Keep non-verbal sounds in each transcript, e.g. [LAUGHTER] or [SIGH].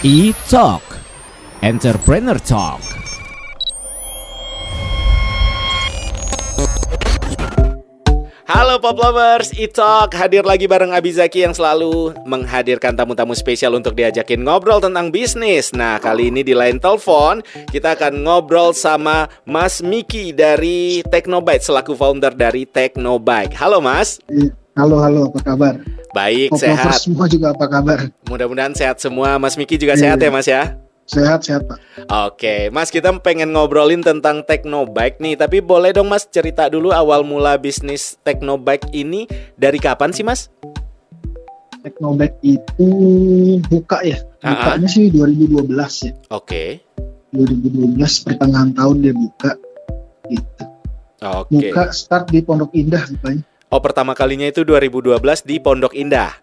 E-Talk Entrepreneur Talk Halo Pop Lovers, E-Talk hadir lagi bareng Abizaki yang selalu menghadirkan tamu-tamu spesial untuk diajakin ngobrol tentang bisnis. Nah, kali ini di line telepon kita akan ngobrol sama Mas Miki dari Teknobyte selaku founder dari Teknobyte. Halo Mas. Halo, halo, apa kabar? Baik, Pop sehat. semua juga apa kabar? Mudah-mudahan sehat semua. Mas Miki juga sehat ya Mas ya? Sehat, sehat Pak. Oke, Mas kita pengen ngobrolin tentang Teknobike nih, tapi boleh dong Mas cerita dulu awal mula bisnis Teknobike ini dari kapan sih Mas? Teknobike itu buka ya, Ah, bukanya sih 2012 ya. Oke, 2012 pertengahan tahun dia buka. Gitu. oke. Buka start di Pondok Indah bukanya. Oh pertama kalinya itu 2012 di Pondok Indah.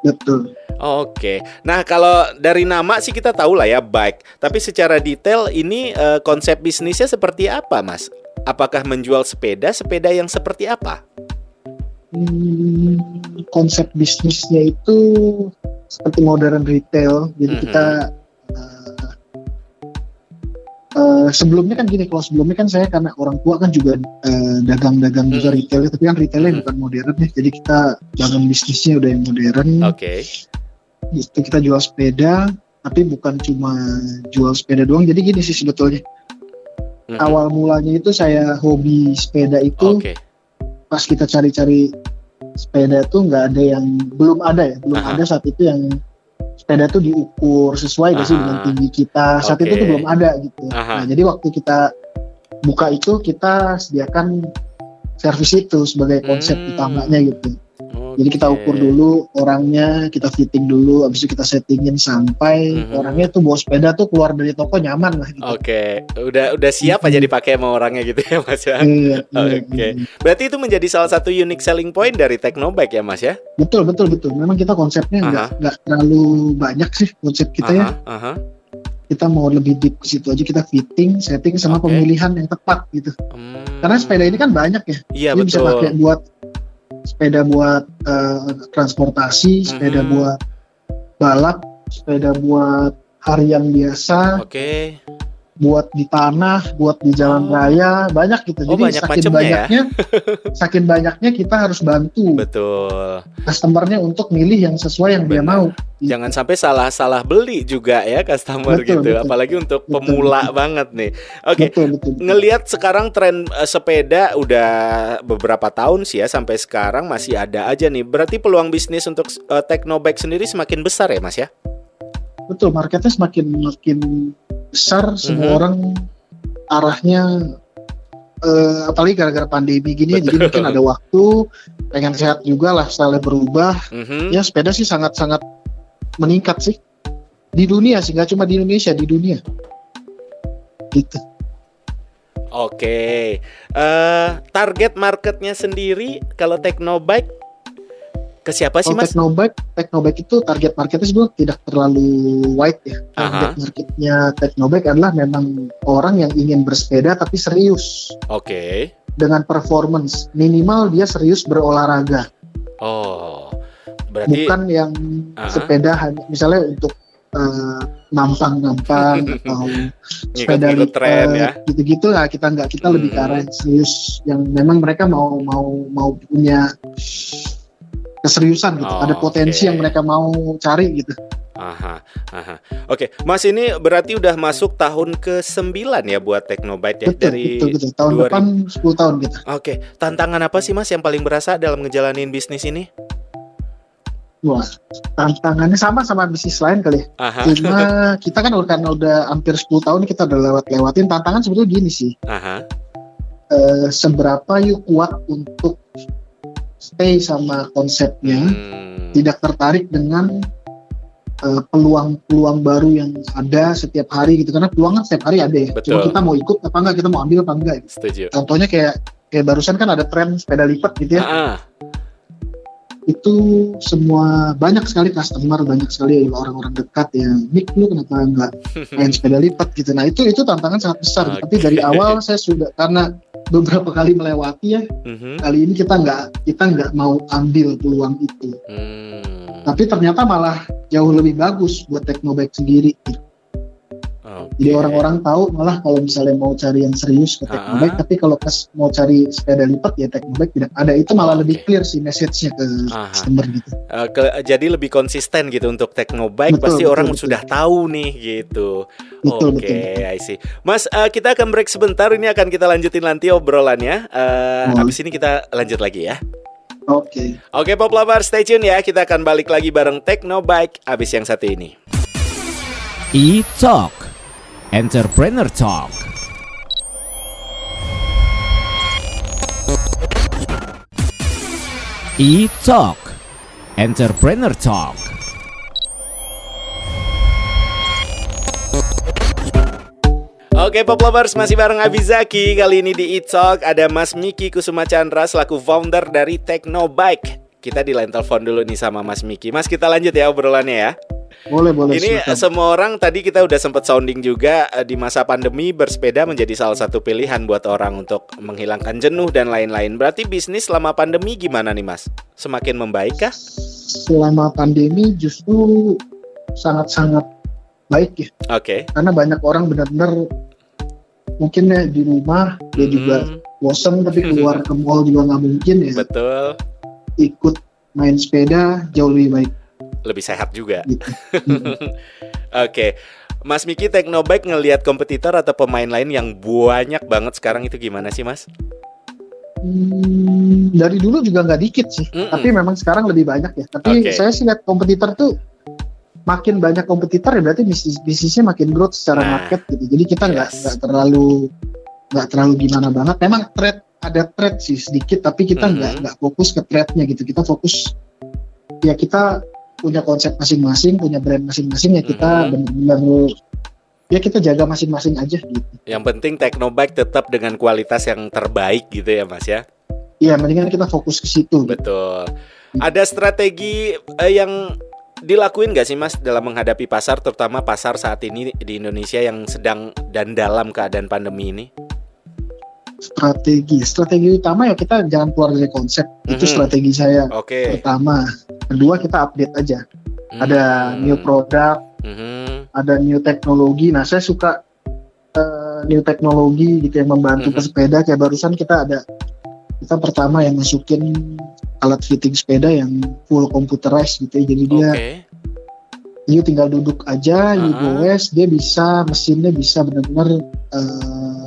Betul. Oke, nah kalau dari nama sih kita tahu lah ya bike, tapi secara detail ini eh, konsep bisnisnya seperti apa Mas? Apakah menjual sepeda, sepeda yang seperti apa? Hmm, konsep bisnisnya itu seperti modern retail. Jadi Mhm. kita uh, uh, sebelumnya kan gini, kalau sebelumnya kan saya karena orang tua kan juga uh, dagang-dagang juga Mhm. retail, tapi kan retailnya Mhm. bukan modern ya. Jadi kita dagang bisnisnya udah yang modern. Oke, Itu kita jual sepeda, tapi bukan cuma jual sepeda doang. Jadi gini sih sebetulnya. Mhm. Awal mulanya itu saya hobi sepeda itu Oke, pas kita cari-cari sepeda tuh nggak ada yang belum ada ya belum Aha. ada saat itu yang sepeda tuh diukur sesuai gak sih dengan tinggi kita saat Oke. itu tuh belum ada gitu Aha. nah jadi waktu kita buka itu kita sediakan servis itu sebagai konsep Hmm. utamanya gitu jadi kita ukur dulu orangnya kita fitting dulu habis itu kita settingin sampai Mhm. orangnya tuh bawa sepeda tuh keluar dari toko nyaman lah gitu Oke, udah udah siap aja dipakai sama orangnya gitu ya Mas ya. Iya, [LAUGHS] iya, Oke. iya. Berarti itu menjadi salah satu unique selling point dari Teknobike ya Mas ya? betul betul betul memang kita konsepnya nggak Aha. nggak terlalu banyak sih konsep kita ya Aha, aha. kita mau lebih deep ke situ aja kita fitting setting sama Oke. pemilihan yang tepat gitu Hmm. karena sepeda ini kan banyak ya Iya Dia bisa pakai buat sepeda buat eh, transportasi sepeda Mhm. buat balap sepeda buat harian biasa Oke. Buat di tanah buat di jalan Oh. raya banyak gitu Oh, jadi banyak saking ya. banyaknya [LAUGHS] saking banyaknya kita harus bantu Betul. customernya untuk milih yang sesuai yang dia Benar. mau Jangan sampai salah-salah beli juga ya customer Betul, gitu, betul. apalagi untuk Betul, pemula betul. banget nih. Oke. betul. Ngelihat sekarang tren eh, sepeda udah beberapa tahun sih ya sampai sekarang masih ada aja nih. Berarti peluang bisnis untuk Teknobike sendiri semakin besar ya Mas ya? betul marketnya semakin makin besar semua Mhm. orang arahnya eh, apalagi gara-gara pandemi gini ya, jadi Betul. mungkin ada waktu pengen sehat juga lah style berubah Mhm. ya sepeda sih sangat-sangat meningkat sih di dunia sih nggak cuma di Indonesia di dunia gitu Oke, Eh, target marketnya sendiri kalau Teknobike ke siapa sih mas? Teknobike Teknobike itu target marketnya sebenarnya tidak terlalu wide ya target Aha. marketnya Teknobike adalah memang orang yang ingin bersepeda tapi serius Oke, dengan performance minimal dia serius berolahraga oh berarti bukan yang Aha. sepeda hanya misalnya untuk eh, nampang-nampang [LAUGHS] atau sepeda tren lipat, ya. gitu-gitu lah kita nggak kita lebih ke Hmm. arah yang serius yang memang mereka mau mau mau punya keseriusan gitu Oh, ada potensi oke. yang mereka mau cari gitu Aha, aha. Oke, Mas ini berarti udah masuk tahun ke-9 ya buat Teknobyte ya betul dari betul betul tahun 2000. depan 10 tahun gitu Oke, tantangan apa sih Mas yang paling berasa dalam ngejalanin bisnis ini? wah tantangannya sama sama bisnis lain kali ya Aha, cuma [LAUGHS] kita kan karena udah hampir 10 tahun kita udah lewat lewatin tantangan sebetulnya gini sih aha. eh, seberapa yuk kuat untuk stay sama konsepnya Hmm, tidak tertarik dengan eh, peluang-peluang baru yang ada setiap hari gitu. Karena peluang kan setiap hari ada ya. Cuma Betul. kita mau ikut apa enggak kita mau ambil apa enggak setuju. contohnya kayak kayak barusan kan ada tren sepeda lipat gitu ya. Ah, itu semua banyak sekali customer banyak sekali orang-orang dekat ya Nick lu kenapa nggak [LAUGHS] main sepeda lipat gitu nah itu itu tantangan sangat besar Oke. tapi dari awal saya sudah karena beberapa kali melewati ya Mhm. kali ini kita nggak kita nggak mau ambil peluang itu Hmm. tapi ternyata malah jauh lebih bagus buat Teknobike sendiri gitu. Oke. jadi orang-orang tahu malah kalau misalnya mau cari yang serius ke Ah. Teknobike tapi kalau pas mau cari sepeda lipat ya Teknobike tidak ada itu malah Oke. lebih clear sih message-nya ke Aha. customer gitu Eh, ke- jadi lebih konsisten gitu untuk Teknobike Betul, pasti betul, orang betul. sudah tahu nih gitu. betul Oke, betul I see. Mas, eh, kita akan break sebentar. Ini akan kita lanjutin nanti obrolannya. Eh, Boleh. habis ini kita lanjut lagi ya. oke Oke, Pop Lover, stay tune ya. Kita akan balik lagi bareng Teknobike abis yang satu ini. E-Talk Entrepreneur Talk E-Talk Entrepreneur Talk Oke, Pop Lovers, masih bareng Abizaki. Kali ini di E-Talk ada Mas Miki Kusuma Chandra selaku founder dari Teknobike. Kita di line telepon dulu nih sama Mas Miki. Mas, kita lanjut ya obrolannya ya. Boleh boleh Ini silakan. semua orang tadi kita udah sempat sounding juga eh, di masa pandemi bersepeda menjadi salah satu pilihan buat orang untuk menghilangkan jenuh dan lain-lain. Berarti bisnis selama pandemi gimana nih Mas? Semakin membaik kah? selama pandemi justru sangat-sangat baik ya Oke. karena banyak orang benar-benar mungkin ya di rumah dia juga Hmm, bosan tapi keluar ke mall juga nggak mungkin ya betul. ikut main sepeda jauh lebih baik Lebih sehat juga. gitu. [LAUGHS] Oke. Mas Miki Teknobike ngelihat kompetitor atau pemain lain yang banyak banget sekarang itu gimana sih Mas? Hmm, dari dulu juga nggak dikit sih Mm-mm. tapi memang sekarang lebih banyak ya tapi Oke. saya sih lihat kompetitor tuh makin banyak kompetitor ya berarti bisnis bisnisnya makin growth secara Nah. market gitu jadi kita nggak Yes. nggak terlalu nggak terlalu gimana banget memang trade ada trade sih sedikit tapi kita nggak Mhm. nggak fokus ke trade-nya gitu kita fokus ya kita punya konsep masing-masing punya brand masing-masing ya kita Mhm. benar-benar ya kita jaga masing-masing aja gitu Yang penting Teknobike tetap dengan kualitas yang terbaik gitu ya Mas ya. ya mendingan kita fokus ke situ gitu. Betul. Ada strategi eh, yang dilakuin nggak sih Mas dalam menghadapi pasar, terutama pasar saat ini di Indonesia yang sedang dan dalam keadaan pandemi ini? strategi strategi utama ya kita jangan keluar dari konsep itu Mhm. strategi saya Oke. pertama kedua kita update aja ada Hmm. new product Mhm. ada new teknologi nah saya suka eh, new teknologi gitu yang membantu Mhm. pesepeda kayak barusan kita ada kita pertama yang masukin alat fitting sepeda yang full computerized gitu ya jadi dia Oke. you tinggal duduk aja you Uh-uh. goes dia bisa mesinnya bisa benar-benar eh,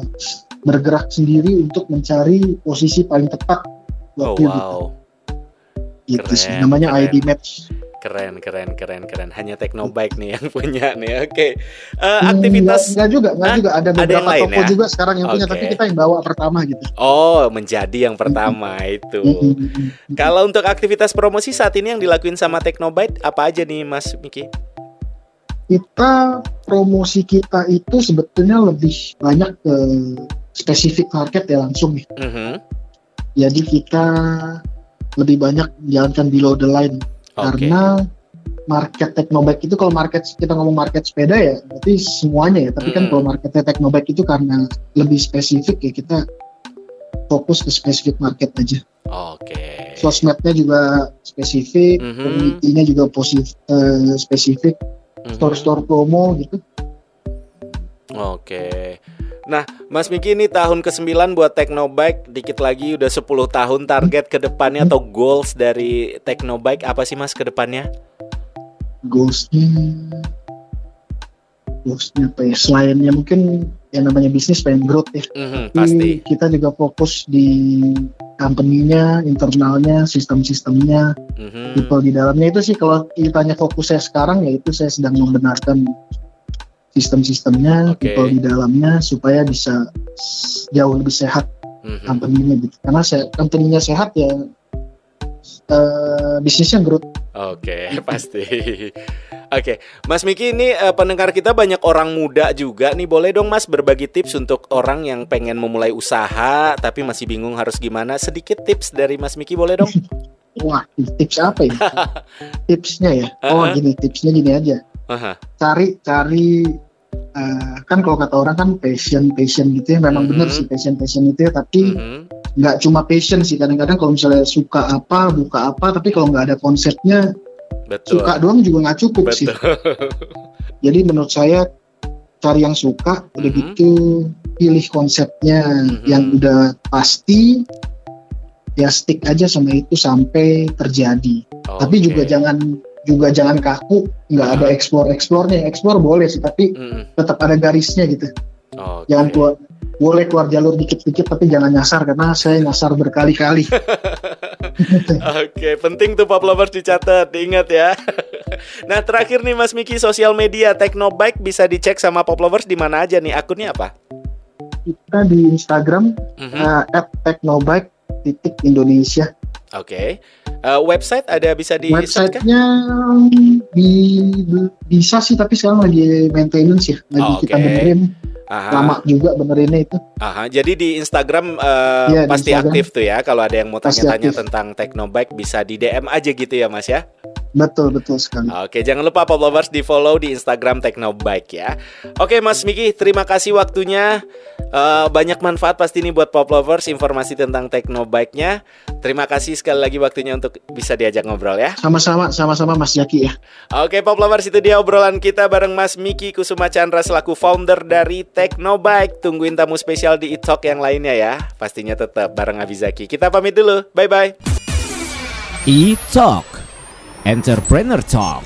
bergerak sendiri untuk mencari posisi paling tepat buat Oh you wow. gitu, gitu sih Keren, namanya keren. ID match Keren, keren, keren, keren. Hanya Teknobike nih yang [LAUGHS] punya nih. Oke. Eh, Hmm, aktivitas nggak, juga nggak Hah? juga ada Ada beberapa yang lain toko ya? juga sekarang yang punya Oke. tapi kita yang bawa pertama gitu Oh, menjadi yang pertama itu. Mm-mm. Kalau untuk aktivitas promosi saat ini yang dilakuin sama Teknobike apa aja nih Mas Miki? kita promosi kita itu sebetulnya lebih banyak ke spesifik market ya langsung nih Mhm. jadi kita lebih banyak menjalankan below the line Oke. karena market Teknobike itu kalau market kita ngomong market sepeda ya berarti semuanya ya tapi kan Mm. kalau marketnya Teknobike itu karena lebih spesifik ya kita fokus ke spesifik market aja Oke. sosmednya juga spesifik Mhm. community-nya juga positif eh, spesifik Mhm. store-store promo gitu Oke. Nah, Mas Miki ini tahun ke-9 buat Teknobike, dikit lagi udah 10 tahun target ke depannya atau goals dari Teknobike apa sih Mas ke depannya? goalsnya goalsnya apa ya selainnya mungkin yang namanya bisnis pengen growth ya Mhm, Tapi pasti. kita juga fokus di company-nya, internalnya, sistem-sistemnya, Mhm. people di dalamnya itu sih kalau ditanya fokus saya sekarang ya itu saya sedang membenarkan sistem-sistemnya, Oke. people di dalamnya supaya bisa jauh lebih sehat Mhm. company-nya gitu. Karena saya company-nya sehat ya eh, bisnisnya growth. Oke, [LAUGHS] pasti. Oke, Mas Miki ini eh, pendengar kita banyak orang muda juga nih. Boleh dong Mas berbagi tips untuk orang yang pengen memulai usaha tapi masih bingung harus gimana? Sedikit tips dari Mas Miki boleh dong? [LAUGHS] Wah, tips apa ya? [LAUGHS] Tipsnya ya? Oh, Uh-uh. gini, tipsnya gini aja. Aha. Cari, cari eh, kan kalau kata orang kan passion, passion gitu ya. Memang Mhm. bener sih passion, passion itu ya. Tapi Mhm. nggak cuma passion sih. Kadang-kadang kalau misalnya suka apa, buka apa, tapi kalau nggak ada konsepnya, Betul. suka doang juga nggak cukup sih. Betul. [LAUGHS] Jadi menurut saya cari yang suka, udah Mhm. gitu pilih konsepnya Mhm. yang udah pasti, ya stick aja sama itu sampai terjadi. Tapi Oke. juga jangan juga jangan kaku, nggak ada Mhm. explore explore-nya. Explore boleh sih, tapi Mm-mm. tetap ada garisnya gitu. Oke. Jangan keluar boleh keluar jalur dikit-dikit tapi jangan nyasar karena saya nyasar berkali-kali. [LAUGHS] Oke, penting tuh Pop Lovers dicatat, diingat ya. [LAUGHS] nah, terakhir nih Mas Miki, sosial media Teknobike bisa dicek sama Pop Lovers di mana aja nih? Akunnya apa? Kita di Instagram Mhm. eh, @teknobike titik Indonesia. Oke. Eh, website ada bisa di Websitenya di, bisa sih tapi sekarang lagi maintenance ya, lagi Oh, kita benerin. Aha. Lama juga benerinnya itu. Aha, jadi di Instagram Iya, di pasti Instagram. aktif tuh ya. Kalau ada yang mau tanya-tanya tentang Teknobike bisa di DM aja gitu ya, Mas ya. Betul betul sekali. Oke, jangan lupa Pop Lovers di follow di Instagram Teknobike ya. Oke, Mas Miki, terima kasih waktunya. Eh, banyak manfaat pasti nih buat Pop Lovers informasi tentang Teknobike-nya. Terima kasih sekali lagi waktunya untuk bisa diajak ngobrol ya. Sama-sama sama-sama Mas Jaki ya. Oke, Pop Lovers itu dia obrolan kita bareng Mas Miki Kusuma Chandra selaku founder dari Teknobike. Tungguin tamu spesial di Italk yang lainnya ya. Pastinya tetap bareng Abizaki. Kita pamit dulu. Bye bye. E-Talk Entrepreneur Talk